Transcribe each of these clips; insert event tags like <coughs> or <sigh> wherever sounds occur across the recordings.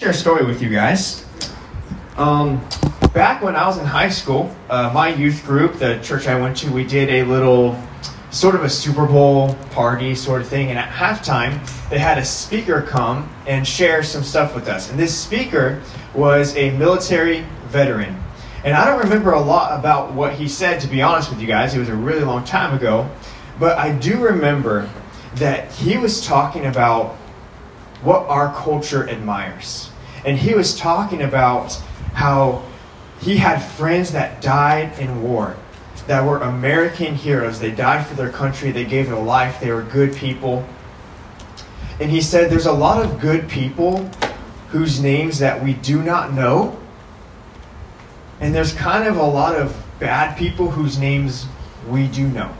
share a story with you guys. Um, back when I was in high school, uh, my youth group, the church I went to, we did a little sort of a Super Bowl party sort of thing. And at halftime, they had a speaker come and share some stuff with us. And this speaker was a military veteran. And I don't remember a lot about what he said, to be honest with you guys. It was a really long time ago. But I do remember that he was talking about what our culture admires and he was talking about how he had friends that died in war, that were American heroes. They died for their country, they gave their life, they were good people. And he said there's a lot of good people whose names that we do not know. And there's kind of a lot of bad people whose names we do know.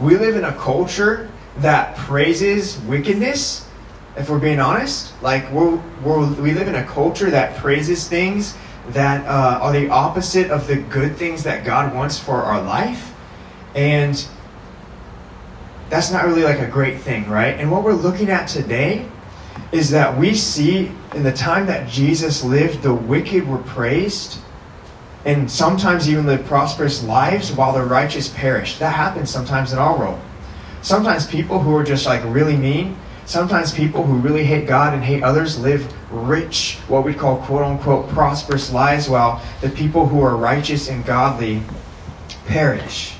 We live in a culture that praises wickedness if we're being honest. Like we're, we're, we live in a culture that praises things that uh, are the opposite of the good things that God wants for our life, and that's not really like a great thing, right? And what we're looking at today is that we see in the time that Jesus lived, the wicked were praised. And sometimes even live prosperous lives while the righteous perished. That happens sometimes in our world. Sometimes people who are just like really mean, Sometimes people who really hate God and hate others live rich, what we call quote unquote prosperous lives, while the people who are righteous and godly perish.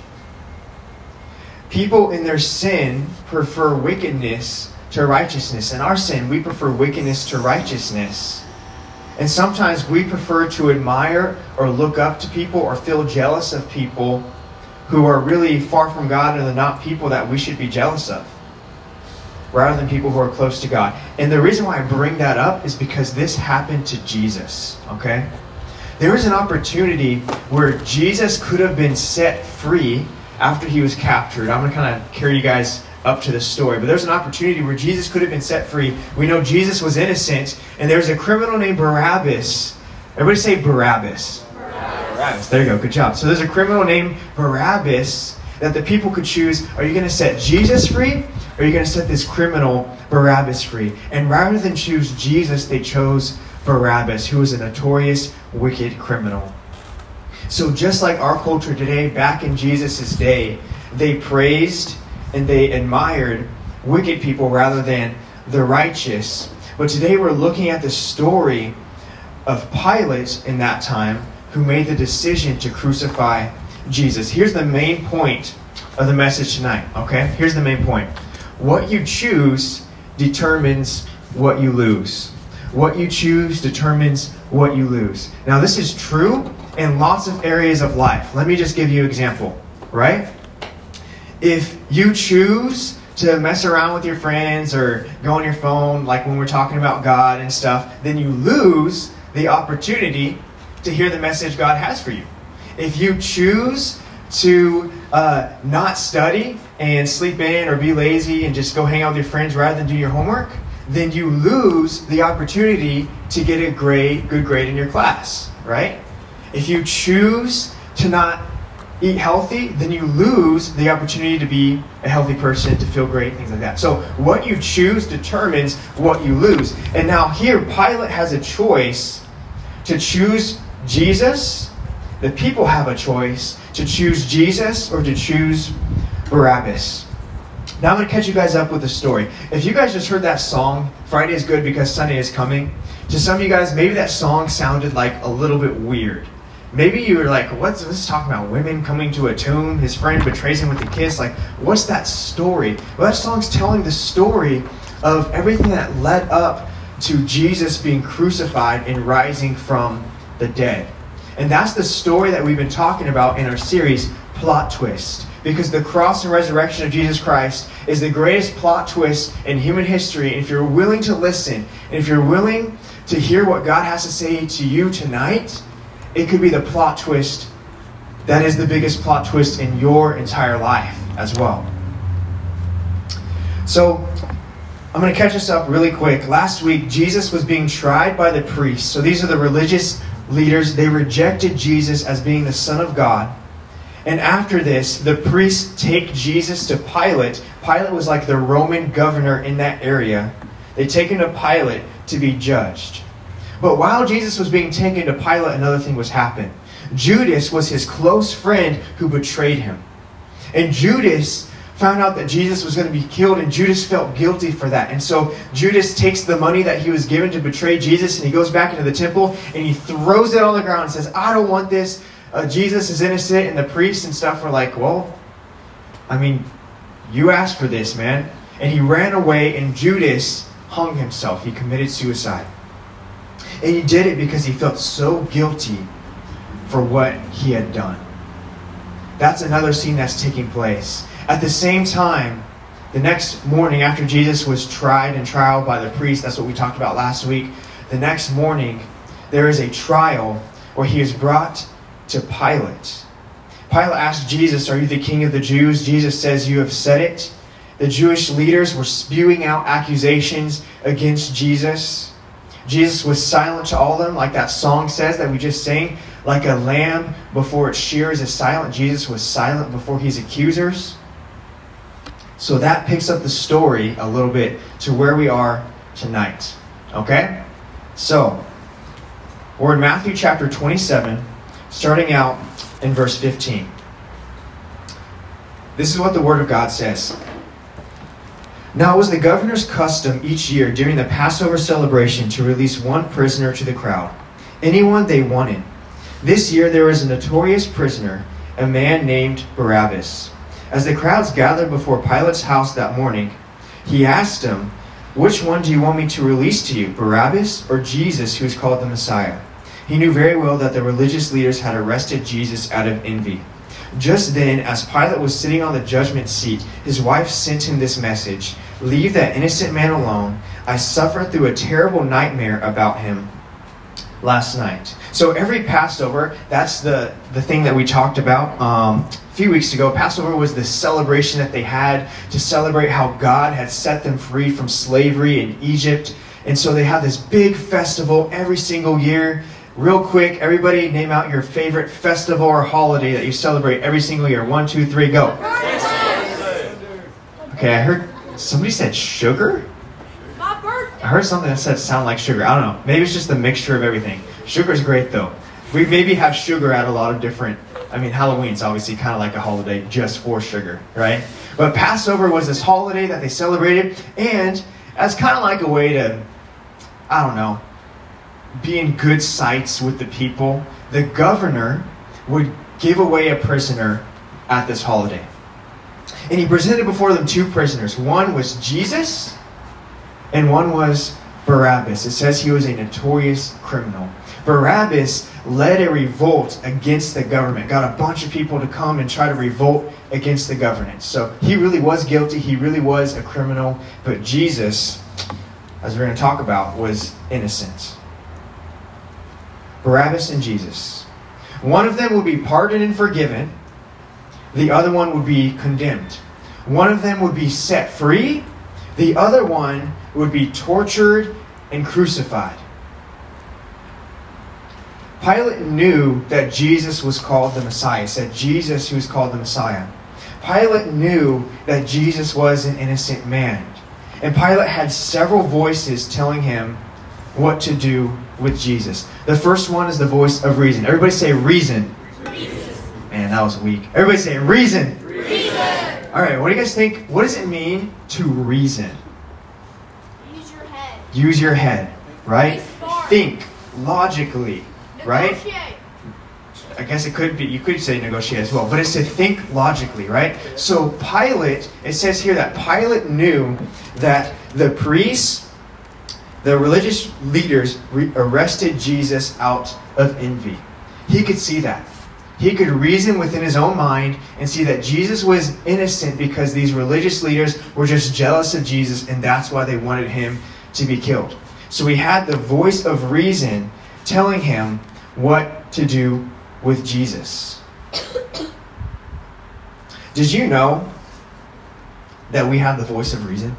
People in their sin prefer wickedness to righteousness. In our sin, we prefer wickedness to righteousness. And sometimes we prefer to admire or look up to people or feel jealous of people who are really far from God and they're not people that we should be jealous of rather than people who are close to God. And the reason why I bring that up is because this happened to Jesus, okay? There was an opportunity where Jesus could have been set free after he was captured. I'm going to kind of carry you guys up to the story. But there's an opportunity where Jesus could have been set free. We know Jesus was innocent, and there's a criminal named Barabbas. Everybody say Barabbas. Barabbas. Barabbas. There you go. Good job. So there's a criminal named Barabbas that the people could choose. Are you going to set Jesus free or are you going to set this criminal Barabbas free? And rather than choose Jesus, they chose Barabbas, who was a notorious wicked criminal. So, just like our culture today, back in Jesus' day, they praised and they admired wicked people rather than the righteous. But today we're looking at the story of Pilate in that time who made the decision to crucify Jesus. Here's the main point of the message tonight, okay? Here's the main point. What you choose determines what you lose. What you choose determines what you lose. Now, this is true in lots of areas of life. Let me just give you an example, right? If you choose to mess around with your friends or go on your phone, like when we're talking about God and stuff, then you lose the opportunity to hear the message God has for you. If you choose to uh, not study and sleep in or be lazy and just go hang out with your friends rather than do your homework, then you lose the opportunity to get a grade, good grade in your class, right? If you choose to not eat healthy, then you lose the opportunity to be a healthy person, to feel great, things like that. So what you choose determines what you lose. And now here, Pilate has a choice to choose Jesus. The people have a choice to choose Jesus or to choose Barabbas. Now I'm going to catch you guys up with a story. If you guys just heard that song, Friday is good because Sunday is coming, to some of you guys, maybe that song sounded like a little bit weird. Maybe you were like, what's this talking about? Women coming to a tomb, his friend betrays him with a kiss. Like, what's that story? Well, that song's telling the story of everything that led up to Jesus being crucified and rising from the dead. And that's the story that we've been talking about in our series, Plot Twist. Because the cross and resurrection of Jesus Christ is the greatest plot twist in human history. And if you're willing to listen, and if you're willing to hear what God has to say to you tonight, it could be the plot twist that is the biggest plot twist in your entire life as well. So, I'm going to catch us up really quick. Last week, Jesus was being tried by the priests. So, these are the religious leaders, they rejected Jesus as being the Son of God. And after this, the priests take Jesus to Pilate. Pilate was like the Roman governor in that area. They take him to Pilate to be judged. But while Jesus was being taken to Pilate, another thing was happening. Judas was his close friend who betrayed him. And Judas found out that Jesus was going to be killed, and Judas felt guilty for that. And so Judas takes the money that he was given to betray Jesus, and he goes back into the temple and he throws it on the ground and says, I don't want this. Uh, Jesus is innocent. And the priests and stuff were like, Well, I mean, you asked for this, man. And he ran away, and Judas hung himself. He committed suicide. And he did it because he felt so guilty for what he had done. That's another scene that's taking place. At the same time, the next morning after Jesus was tried and trialed by the priest, that's what we talked about last week, the next morning there is a trial where he is brought to Pilate. Pilate asked Jesus, Are you the king of the Jews? Jesus says, You have said it. The Jewish leaders were spewing out accusations against Jesus. Jesus was silent to all of them, like that song says that we just sang. Like a lamb before its shears is silent, Jesus was silent before his accusers. So that picks up the story a little bit to where we are tonight. Okay? So, we're in Matthew chapter 27, starting out in verse 15. This is what the Word of God says. Now it was the governor's custom each year during the Passover celebration to release one prisoner to the crowd, anyone they wanted. This year there was a notorious prisoner, a man named Barabbas. As the crowds gathered before Pilate's house that morning, he asked them, Which one do you want me to release to you, Barabbas or Jesus, who is called the Messiah? He knew very well that the religious leaders had arrested Jesus out of envy. Just then, as Pilate was sitting on the judgment seat, his wife sent him this message Leave that innocent man alone. I suffered through a terrible nightmare about him last night. So every Passover, that's the, the thing that we talked about um, few weeks ago. Passover was the celebration that they had to celebrate how God had set them free from slavery in Egypt. And so they have this big festival every single year. Real quick, everybody name out your favorite festival or holiday that you celebrate every single year. One, two, three, go. Okay, I heard somebody said sugar? I heard something that said sound like sugar. I don't know. Maybe it's just the mixture of everything. Sugar's great though. We maybe have sugar at a lot of different. I mean, Halloween's obviously kind of like a holiday just for sugar, right? But Passover was this holiday that they celebrated, and as kind of like a way to, I don't know, be in good sights with the people. The governor would give away a prisoner at this holiday. And he presented before them two prisoners. One was Jesus, and one was Barabbas. It says he was a notorious criminal. Barabbas led a revolt against the government, got a bunch of people to come and try to revolt against the government. So he really was guilty, he really was a criminal, but Jesus, as we're going to talk about, was innocent. Barabbas and Jesus. One of them would be pardoned and forgiven, the other one would be condemned. One of them would be set free, the other one would be tortured and crucified. Pilate knew that Jesus was called the Messiah. He said Jesus who was called the Messiah. Pilate knew that Jesus was an innocent man. And Pilate had several voices telling him what to do with Jesus. The first one is the voice of reason. Everybody say reason. reason. Man, that was weak. Everybody say reason. Reason. All right, what do you guys think? What does it mean to reason? Use your head. Use your head, right? Think logically, right? I guess it could be, you could say negotiate as well, but it's to think logically, right? So Pilate, it says here that Pilate knew that the priests, the religious leaders re- arrested Jesus out of envy. He could see that. He could reason within his own mind and see that Jesus was innocent because these religious leaders were just jealous of Jesus and that's why they wanted him to be killed. So he had the voice of reason telling him what to do with Jesus. <coughs> Did you know that we have the voice of reason?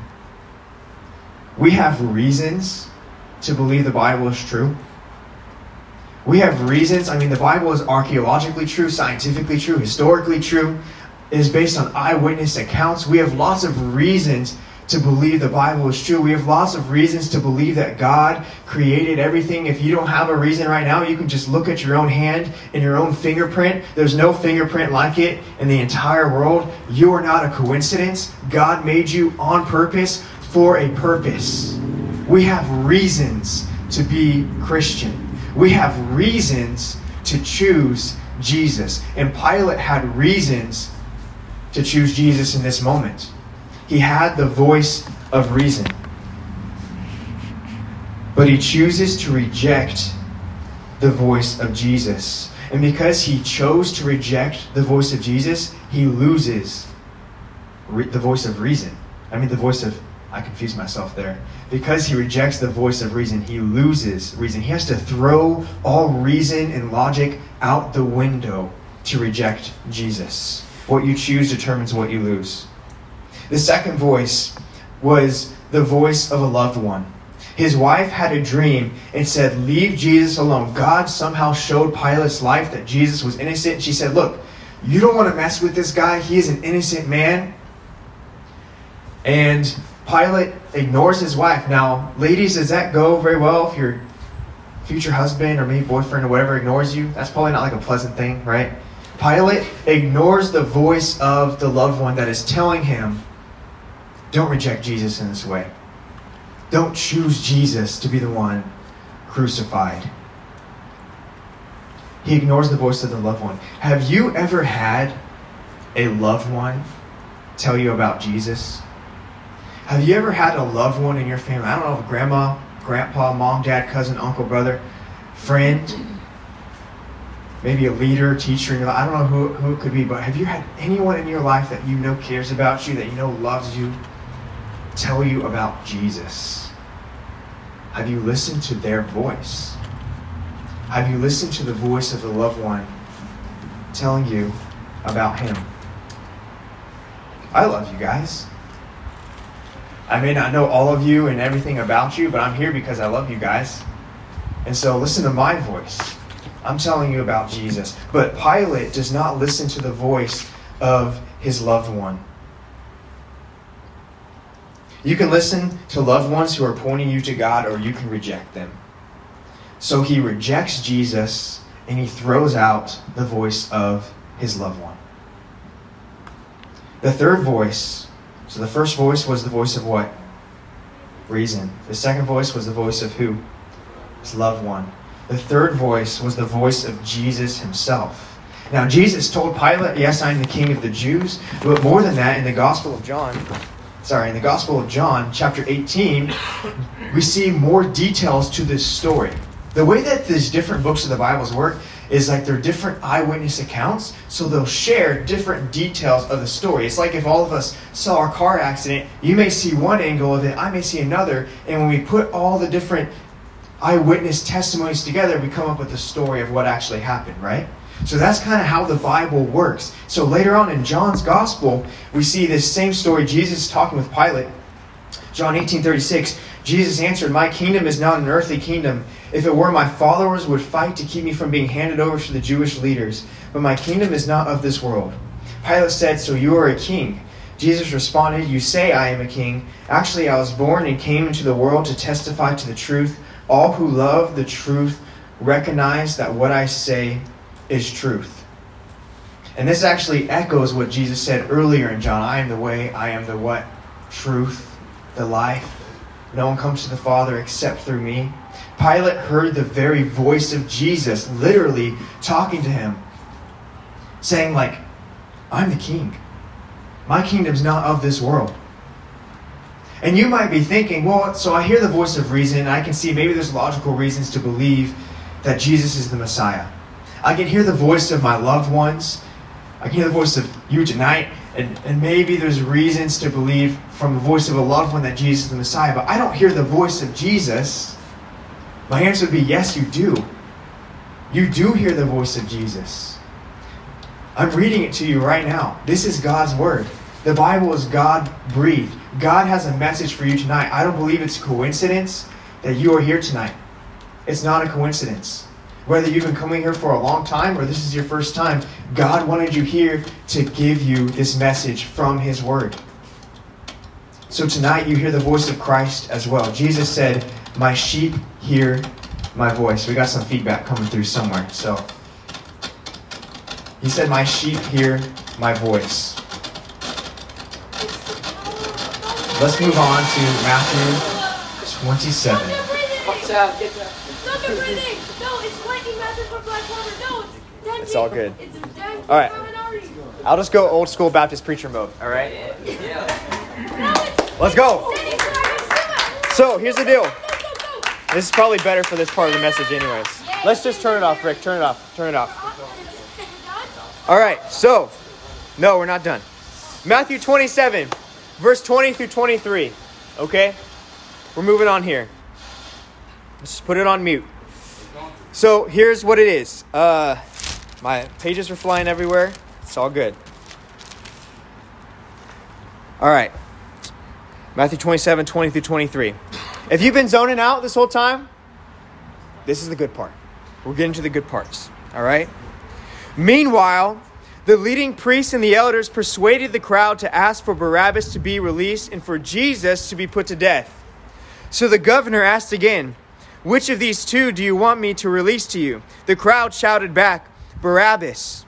We have reasons to believe the Bible is true. We have reasons. I mean, the Bible is archaeologically true, scientifically true, historically true. It is based on eyewitness accounts. We have lots of reasons to believe the Bible is true. We have lots of reasons to believe that God created everything. If you don't have a reason right now, you can just look at your own hand and your own fingerprint. There's no fingerprint like it in the entire world. You are not a coincidence. God made you on purpose for a purpose. We have reasons to be Christian. We have reasons to choose Jesus. And Pilate had reasons to choose Jesus in this moment. He had the voice of reason. But he chooses to reject the voice of Jesus. And because he chose to reject the voice of Jesus, he loses re- the voice of reason. I mean, the voice of, I confused myself there. Because he rejects the voice of reason, he loses reason. He has to throw all reason and logic out the window to reject Jesus. What you choose determines what you lose. The second voice was the voice of a loved one. His wife had a dream and said, Leave Jesus alone. God somehow showed Pilate's life that Jesus was innocent. She said, Look, you don't want to mess with this guy. He is an innocent man. And Pilate ignores his wife. Now, ladies, does that go very well if your future husband or maybe boyfriend or whatever ignores you? That's probably not like a pleasant thing, right? Pilate ignores the voice of the loved one that is telling him, don't reject Jesus in this way. Don't choose Jesus to be the one crucified. He ignores the voice of the loved one. Have you ever had a loved one tell you about Jesus? Have you ever had a loved one in your family? I don't know if grandma, grandpa, mom, dad, cousin, uncle, brother, friend, maybe a leader, teacher in your life. I don't know who, who it could be, but have you had anyone in your life that you know cares about you, that you know loves you, tell you about Jesus? Have you listened to their voice? Have you listened to the voice of the loved one telling you about him? I love you guys. I may not know all of you and everything about you, but I'm here because I love you guys. And so listen to my voice. I'm telling you about Jesus. But Pilate does not listen to the voice of his loved one. You can listen to loved ones who are pointing you to God, or you can reject them. So he rejects Jesus and he throws out the voice of his loved one. The third voice, so the first voice was the voice of what? Reason. The second voice was the voice of who? His loved one. The third voice was the voice of Jesus himself. Now, Jesus told Pilate, Yes, I'm the king of the Jews. But more than that, in the Gospel of John, sorry, in the Gospel of John, chapter 18, we see more details to this story. The way that these different books of the Bibles work is like they're different eyewitness accounts, so they'll share different details of the story. It's like if all of us saw a car accident, you may see one angle of it, I may see another, and when we put all the different eyewitness testimonies together, we come up with the story of what actually happened, right? So that's kind of how the Bible works. So later on in John's gospel, we see this same story. Jesus talking with Pilate. John 18 36, Jesus answered, My kingdom is not an earthly kingdom. If it were, my followers would fight to keep me from being handed over to the Jewish leaders. But my kingdom is not of this world. Pilate said, So you are a king. Jesus responded, You say I am a king. Actually, I was born and came into the world to testify to the truth. All who love the truth recognize that what I say is truth. And this actually echoes what Jesus said earlier in John I am the way, I am the what? Truth, the life. No one comes to the Father except through me. Pilate heard the very voice of Jesus literally talking to him, saying, like, I'm the king. My kingdom's not of this world. And you might be thinking, well, so I hear the voice of reason, and I can see maybe there's logical reasons to believe that Jesus is the Messiah. I can hear the voice of my loved ones. I can hear the voice of you tonight, and, and maybe there's reasons to believe from the voice of a loved one that Jesus is the Messiah, but I don't hear the voice of Jesus. My answer would be yes, you do. You do hear the voice of Jesus. I'm reading it to you right now. This is God's Word. The Bible is God breathed. God has a message for you tonight. I don't believe it's a coincidence that you are here tonight. It's not a coincidence. Whether you've been coming here for a long time or this is your first time, God wanted you here to give you this message from His Word. So tonight you hear the voice of Christ as well. Jesus said, My sheep hear my voice. We got some feedback coming through somewhere. So he said, My sheep hear my voice. Let's move on to Matthew 27. Watch out, get. No, they're breathing. No, it's lightning Matthew for Black Water. No, it's. It's all good. It's. All right. I'll just go old school Baptist preacher mode, all right? No, Let's go. Sandy Dragon Simba. So here's the deal. This is probably better for this part of the message, anyways. Let's just turn it off, Rick. Turn it off. Turn it off. All right, so, no, we're not done. Matthew 27, verse 20 through 23. Okay? We're moving on here. Let's just put it on mute. So, here's what it is. Uh, my pages are flying everywhere. It's all good. All right. Matthew 27, 20 through 23. If you've been zoning out this whole time, this is the good part. We're getting to the good parts. All right? Meanwhile, the leading priests and the elders persuaded the crowd to ask for Barabbas to be released and for Jesus to be put to death. So the governor asked again, Which of these two do you want me to release to you? The crowd shouted back, Barabbas.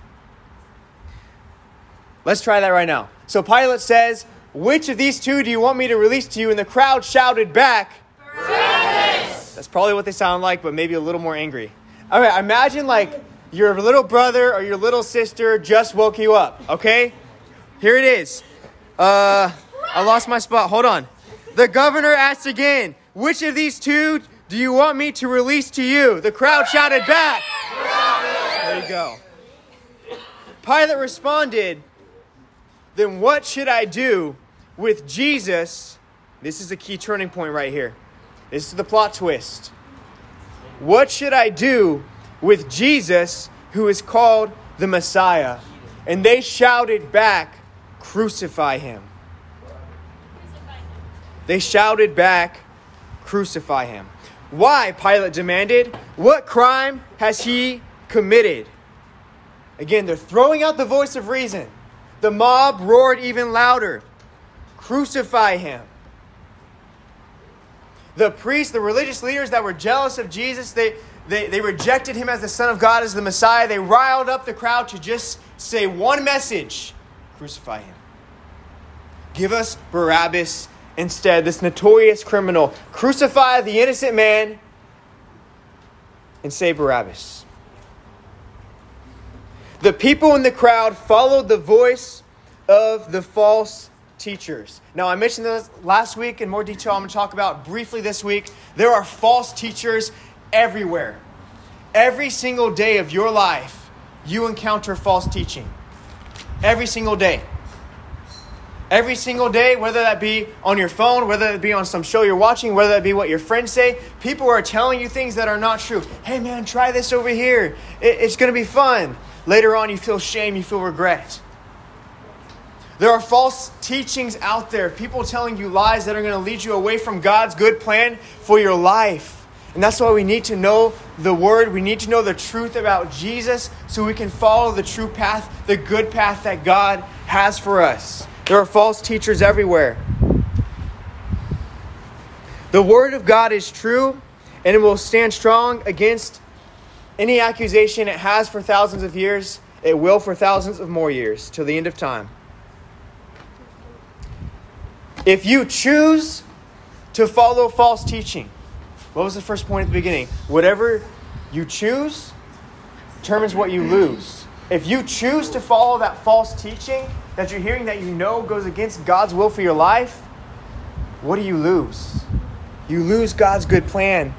Let's try that right now. So Pilate says, Which of these two do you want me to release to you? And the crowd shouted back, Barabbas. That's probably what they sound like, but maybe a little more angry. All right, imagine like your little brother or your little sister just woke you up, okay? Here it is. Uh, I lost my spot. Hold on. The governor asked again, Which of these two do you want me to release to you? The crowd shouted back. There you go. Pilate responded, Then what should I do with Jesus? This is a key turning point right here. This is the plot twist. What should I do with Jesus, who is called the Messiah? And they shouted back, Crucify him. They shouted back, Crucify him. Why? Pilate demanded. What crime has he committed? Again, they're throwing out the voice of reason. The mob roared even louder Crucify him. The priests, the religious leaders that were jealous of Jesus, they, they, they rejected him as the Son of God, as the Messiah. They riled up the crowd to just say one message crucify him. Give us Barabbas instead, this notorious criminal. Crucify the innocent man and say Barabbas. The people in the crowd followed the voice of the false teachers. Now, I mentioned this last week in more detail. I'm going to talk about briefly this week. There are false teachers everywhere. Every single day of your life, you encounter false teaching. Every single day. Every single day, whether that be on your phone, whether it be on some show you're watching, whether that be what your friends say, people are telling you things that are not true. Hey man, try this over here. It- it's going to be fun. Later on, you feel shame, you feel regret. There are false teachings out there, people telling you lies that are going to lead you away from God's good plan for your life. And that's why we need to know the Word. We need to know the truth about Jesus so we can follow the true path, the good path that God has for us. There are false teachers everywhere. The Word of God is true and it will stand strong against any accusation it has for thousands of years. It will for thousands of more years till the end of time. If you choose to follow false teaching, what was the first point at the beginning? Whatever you choose determines what you lose. If you choose to follow that false teaching that you're hearing that you know goes against God's will for your life, what do you lose? You lose God's good plan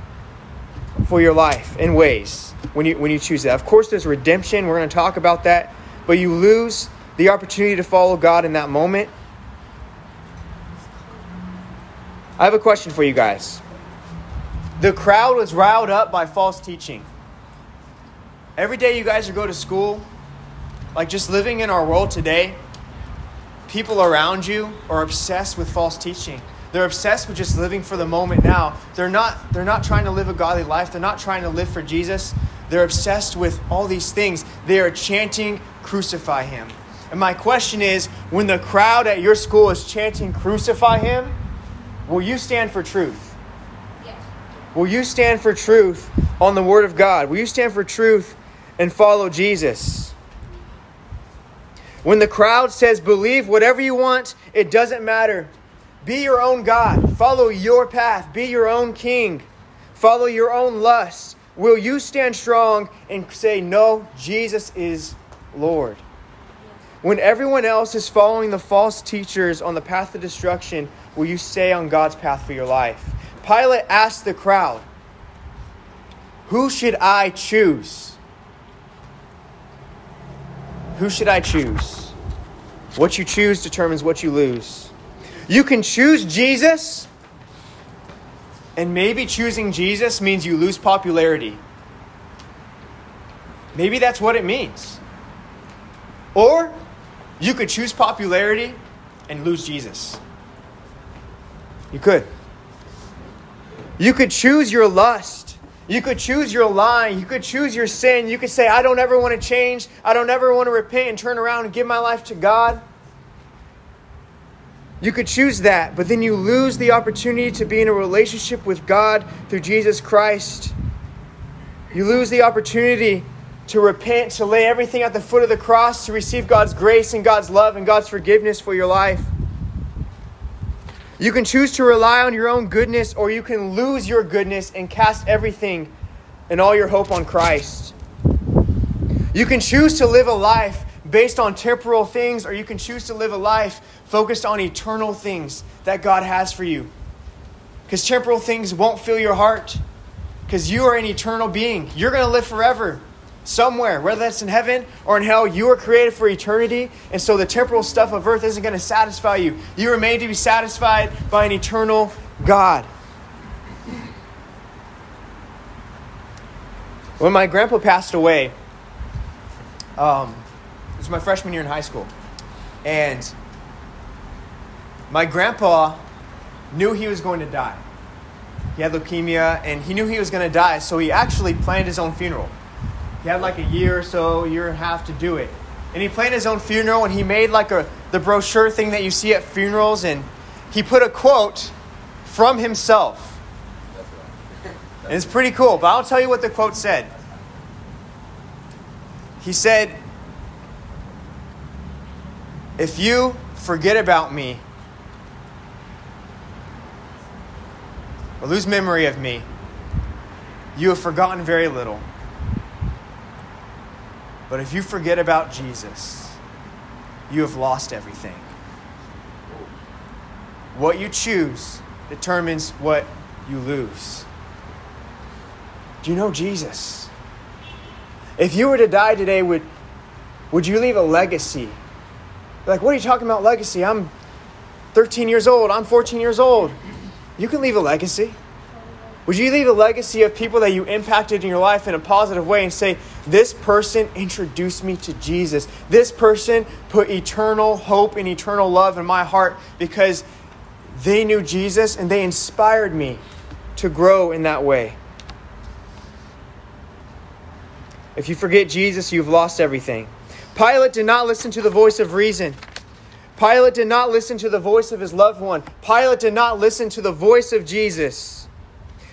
for your life in ways when you when you choose that. Of course there's redemption, we're going to talk about that, but you lose the opportunity to follow God in that moment. I have a question for you guys. The crowd was riled up by false teaching. Every day you guys go to school, like just living in our world today, people around you are obsessed with false teaching. They're obsessed with just living for the moment now. They're not they're not trying to live a godly life. They're not trying to live for Jesus. They're obsessed with all these things. They are chanting crucify him. And my question is when the crowd at your school is chanting, Crucify him, will you stand for truth? Yes. Will you stand for truth on the Word of God? Will you stand for truth and follow Jesus? When the crowd says, Believe whatever you want, it doesn't matter. Be your own God. Follow your path. Be your own king. Follow your own lusts. Will you stand strong and say, No, Jesus is Lord? When everyone else is following the false teachers on the path of destruction, will you stay on God's path for your life? Pilate asked the crowd, Who should I choose? Who should I choose? What you choose determines what you lose. You can choose Jesus, and maybe choosing Jesus means you lose popularity. Maybe that's what it means. Or you could choose popularity and lose Jesus. You could. You could choose your lust. You could choose your lying. You could choose your sin. You could say, I don't ever want to change. I don't ever want to repent and turn around and give my life to God. You could choose that, but then you lose the opportunity to be in a relationship with God through Jesus Christ. You lose the opportunity to repent, to lay everything at the foot of the cross, to receive God's grace and God's love and God's forgiveness for your life. You can choose to rely on your own goodness, or you can lose your goodness and cast everything and all your hope on Christ. You can choose to live a life based on temporal things, or you can choose to live a life focused on eternal things that God has for you. Because temporal things won't fill your heart, because you are an eternal being. You're going to live forever somewhere, whether that's in heaven or in hell. You were created for eternity, and so the temporal stuff of earth isn't going to satisfy you. You were made to be satisfied by an eternal God. When my grandpa passed away, um, it was my freshman year in high school, and my grandpa knew he was going to die. He had leukemia, and he knew he was going to die, so he actually planned his own funeral. He had like a year or so, year and a half to do it. And he planned his own funeral, and he made like a the brochure thing that you see at funerals, and he put a quote from himself. And it's pretty cool, but I'll tell you what the quote said. He said, If you forget about me, or lose memory of me, you have forgotten very little. But if you forget about Jesus, you have lost everything. What you choose determines what you lose. Do you know Jesus? If you were to die today, would, would you leave a legacy? Like, what are you talking about, legacy? I'm 13 years old, I'm 14 years old. You can leave a legacy. Would you leave a legacy of people that you impacted in your life in a positive way and say, This person introduced me to Jesus? This person put eternal hope and eternal love in my heart because they knew Jesus and they inspired me to grow in that way. If you forget Jesus, you've lost everything. Pilate did not listen to the voice of reason. Pilate did not listen to the voice of his loved one. Pilate did not listen to the voice of Jesus.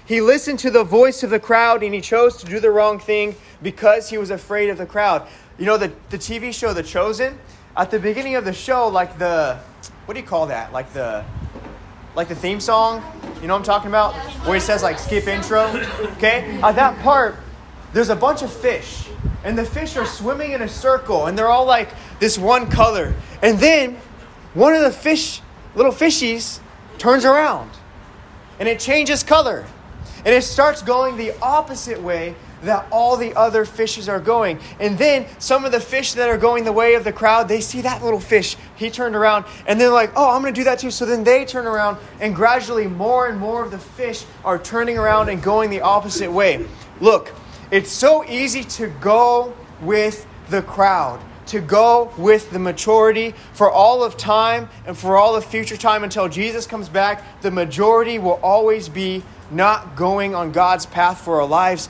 He listened to the voice of the crowd and he chose to do the wrong thing because he was afraid of the crowd. You know, the, the TV show The Chosen, at the beginning of the show, like the, what do you call that? Like the, like the theme song? You know what I'm talking about? Where it says like skip intro. Okay? At that part, there's a bunch of fish. And the fish are swimming in a circle and they're all like this one color. And then one of the fish, little fishies, turns around and it changes color. And it starts going the opposite way that all the other fishes are going. And then some of the fish that are going the way of the crowd, they see that little fish. He turned around and they're like, oh, I'm going to do that too. So then they turn around and gradually more and more of the fish are turning around and going the opposite way. Look, it's so easy to go with the crowd to go with the maturity for all of time and for all of future time until Jesus comes back. The majority will always be not going on God's path for our lives.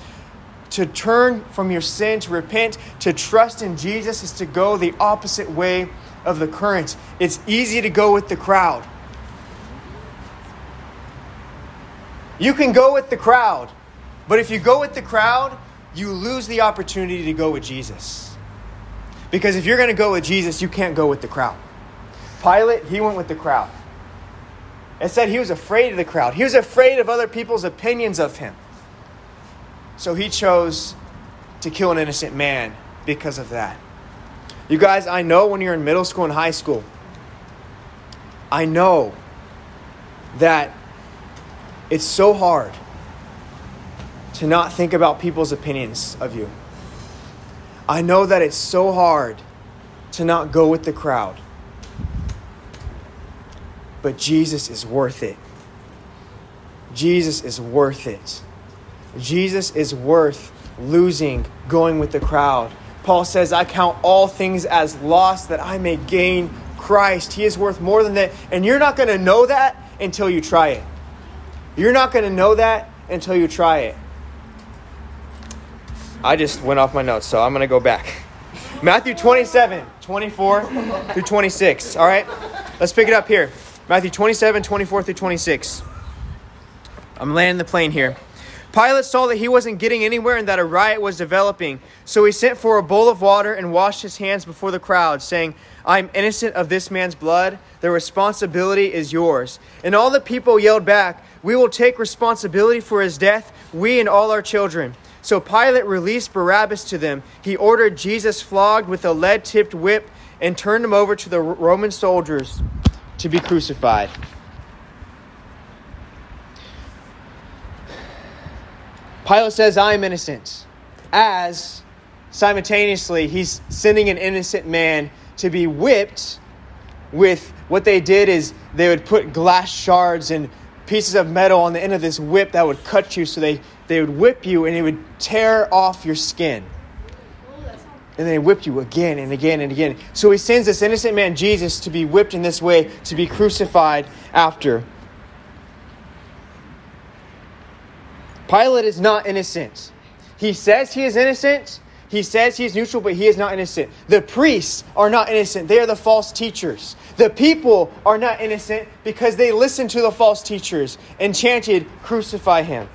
to turn from your sin, to repent, to trust in Jesus is to go the opposite way of the current. It's easy to go with the crowd. You can go with the crowd, but if you go with the crowd, you lose the opportunity to go with Jesus. Because if you're going to go with Jesus, you can't go with the crowd. Pilate, he went with the crowd. It said he was afraid of the crowd. He was afraid of other people's opinions of him. So he chose to kill an innocent man because of that. You guys, I know when you're in middle school and high school, I know that it's so hard to not think about people's opinions of you. I know that it's so hard to not go with the crowd. But Jesus is worth it. Jesus is worth it. Jesus is worth losing going with the crowd. Paul says, I count all things as loss that I may gain Christ. He is worth more than that. And you're not going to know that until you try it. You're not going to know that until you try it. I just went off my notes, so I'm going to go back. Matthew 27, 24 through 26. All right? Let's pick it up here. Matthew 27, 24 through 26. I'm landing the plane here. Pilate saw that he wasn't getting anywhere and that a riot was developing. So he sent for a bowl of water and washed his hands before the crowd, saying, I am innocent of this man's blood. The responsibility is yours. And all the people yelled back, We will take responsibility for his death, we and all our children. So Pilate released Barabbas to them. He ordered Jesus flogged with a lead tipped whip and turned him over to the Roman soldiers to be crucified. Pilate says, I am innocent, as simultaneously he's sending an innocent man to be whipped with what they did is they would put glass shards and pieces of metal on the end of this whip that would cut you so they, they would whip you and it would tear off your skin and they whipped you again and again and again. So he sends this innocent man, Jesus, to be whipped in this way, to be crucified after. Pilate is not innocent. He says he is innocent. He says he is neutral, but he is not innocent. The priests are not innocent. They are the false teachers. The people are not innocent because they listened to the false teachers and chanted, Crucify him.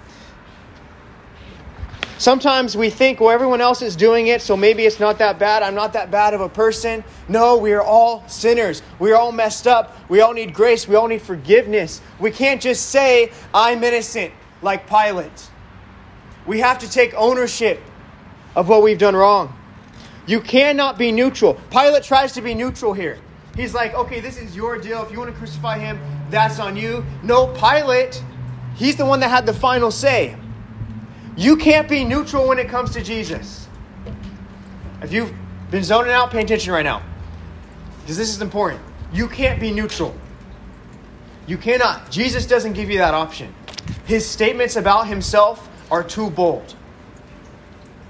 Sometimes we think, well, everyone else is doing it, so maybe it's not that bad. I'm not that bad of a person. No, we are all sinners. We are all messed up. We all need grace. We all need forgiveness. We can't just say, I'm innocent, like Pilate. We have to take ownership of what we've done wrong. You cannot be neutral. Pilate tries to be neutral here. He's like, okay, this is your deal. If you want to crucify him, that's on you. No, Pilate, he's the one that had the final say. You can't be neutral when it comes to Jesus. If you've been zoning out, pay attention right now. Because this is important. You can't be neutral. You cannot. Jesus doesn't give you that option. His statements about himself are too bold.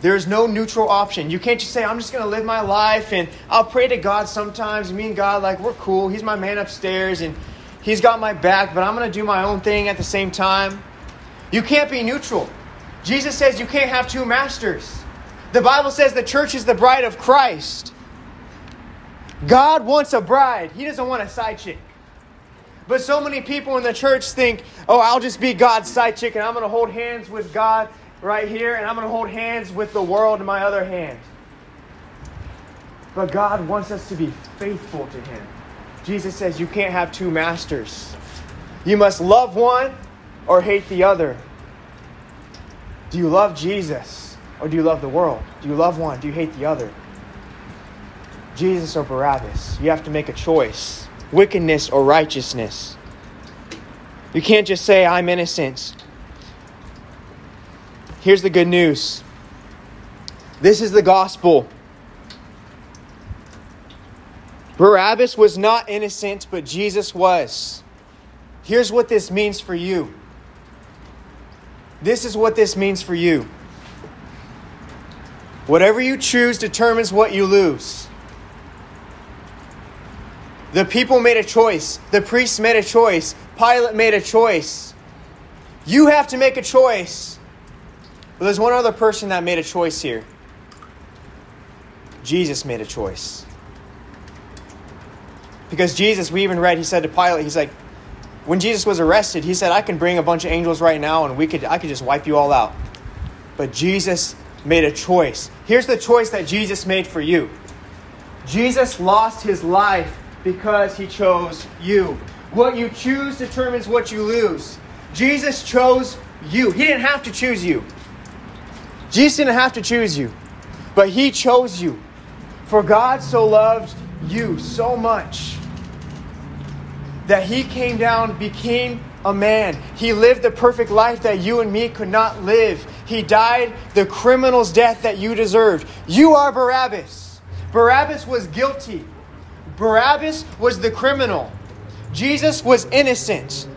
There's no neutral option. You can't just say, I'm just going to live my life and I'll pray to God sometimes. Me and God, like, we're cool. He's my man upstairs and he's got my back, but I'm going to do my own thing at the same time. You can't be neutral. Jesus says you can't have two masters. The Bible says the church is the bride of Christ. God wants a bride, He doesn't want a side chick. But so many people in the church think, oh, I'll just be God's side chick and I'm going to hold hands with God right here and I'm going to hold hands with the world in my other hand. But God wants us to be faithful to Him. Jesus says you can't have two masters. You must love one or hate the other. Do you love Jesus or do you love the world? Do you love one? Do you hate the other? Jesus or Barabbas? You have to make a choice wickedness or righteousness. You can't just say, I'm innocent. Here's the good news this is the gospel. Barabbas was not innocent, but Jesus was. Here's what this means for you this is what this means for you. Whatever you choose determines what you lose. The people made a choice. The priests made a choice. Pilate made a choice. You have to make a choice. But there's one other person that made a choice here. Jesus made a choice. Because Jesus, we even read, he said to Pilate, he's like, when Jesus was arrested, he said, I can bring a bunch of angels right now and we could I could just wipe you all out. But Jesus made a choice. Here's the choice that Jesus made for you. Jesus lost his life because he chose you. What you choose determines what you lose. Jesus chose you. He didn't have to choose you. Jesus didn't have to choose you, but he chose you. For God so loved you so much that he came down, became a man. He lived the perfect life that you and me could not live. He died the criminal's death that you deserved. You are Barabbas. Barabbas was guilty. Barabbas was the criminal. Jesus was innocent.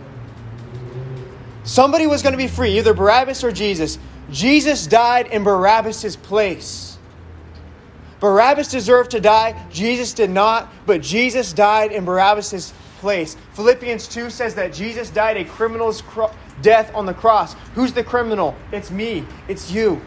Somebody was going to be free, either Barabbas or Jesus. Jesus died in Barabbas' place. Barabbas deserved to die, Jesus did not, but Jesus died in Barabbas' place. Philippians 2 says that Jesus died a criminal's cro- death on the cross. Who's the criminal? It's me, it's you.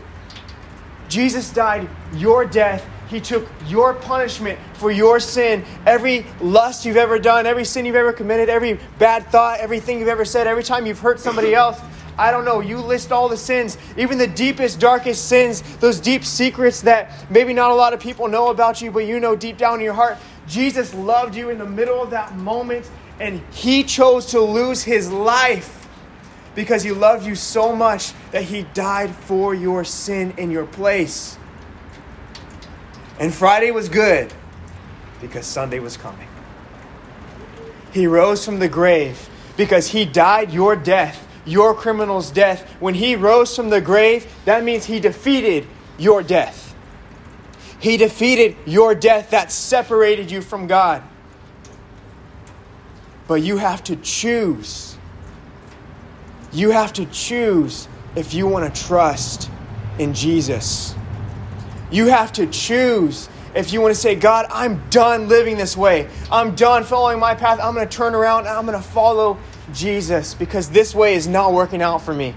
Jesus died your death. He took your punishment for your sin. Every lust you've ever done, every sin you've ever committed, every bad thought, everything you've ever said, every time you've hurt somebody <laughs> else. I don't know. You list all the sins, even the deepest, darkest sins, those deep secrets that maybe not a lot of people know about you, but you know deep down in your heart. Jesus loved you in the middle of that moment, and He chose to lose His life because He loved you so much that He died for your sin in your place. And Friday was good because Sunday was coming. He rose from the grave because He died your death, your criminal's death. When He rose from the grave, that means He defeated your death. He defeated your death that separated you from God. But you have to choose. You have to choose if you want to trust in Jesus. You have to choose if you want to say, God, I'm done living this way. I'm done following my path. I'm going to turn around and I'm going to follow Jesus because this way is not working out for me.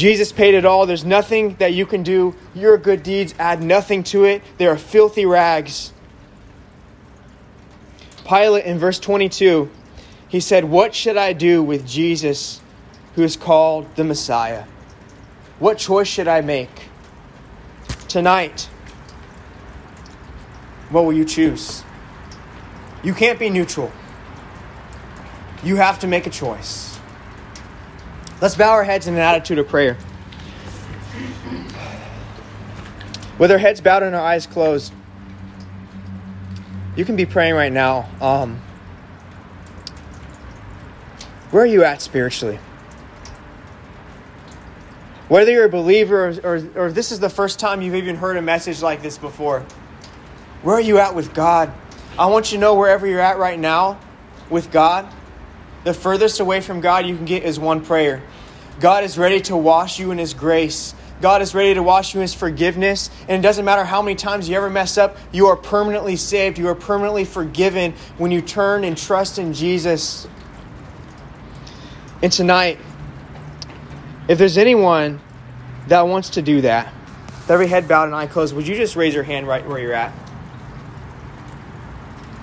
Jesus paid it all. There's nothing that you can do. Your good deeds add nothing to it. They are filthy rags. Pilate in verse 22, he said, What should I do with Jesus who is called the Messiah? What choice should I make? Tonight, what will you choose? You can't be neutral. You have to make a choice. Let's bow our heads in an attitude of prayer. With our heads bowed and our eyes closed, you can be praying right now. Um, where are you at spiritually? Whether you're a believer or, or, or this is the first time you've even heard a message like this before, where are you at with God? I want you to know wherever you're at right now with God, the furthest away from God you can get is one prayer. God is ready to wash you in His grace. God is ready to wash you in His forgiveness. And it doesn't matter how many times you ever mess up, you are permanently saved. You are permanently forgiven when you turn and trust in Jesus. And tonight, if there's anyone that wants to do that, with every head bowed and eye closed, would you just raise your hand right where you're at?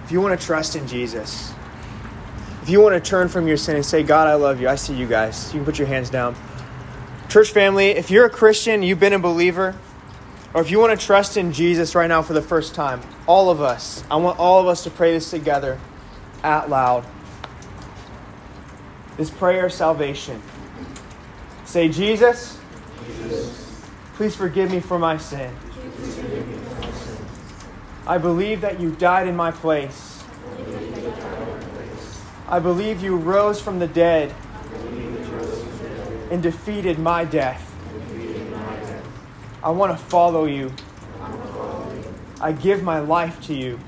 If you want to trust in Jesus, if you want to turn from your sin and say, God, I love you, I see you guys, you can put your hands down. Church family, if you're a Christian, you've been a believer, or if you want to trust in Jesus right now for the first time, all of us, I want all of us to pray this together out loud. This prayer of salvation. Say, Jesus, Jesus. please forgive me for my sin. I believe that you died in my place. I believe you rose from the dead and defeated my death. I want to follow you. I give my life to you.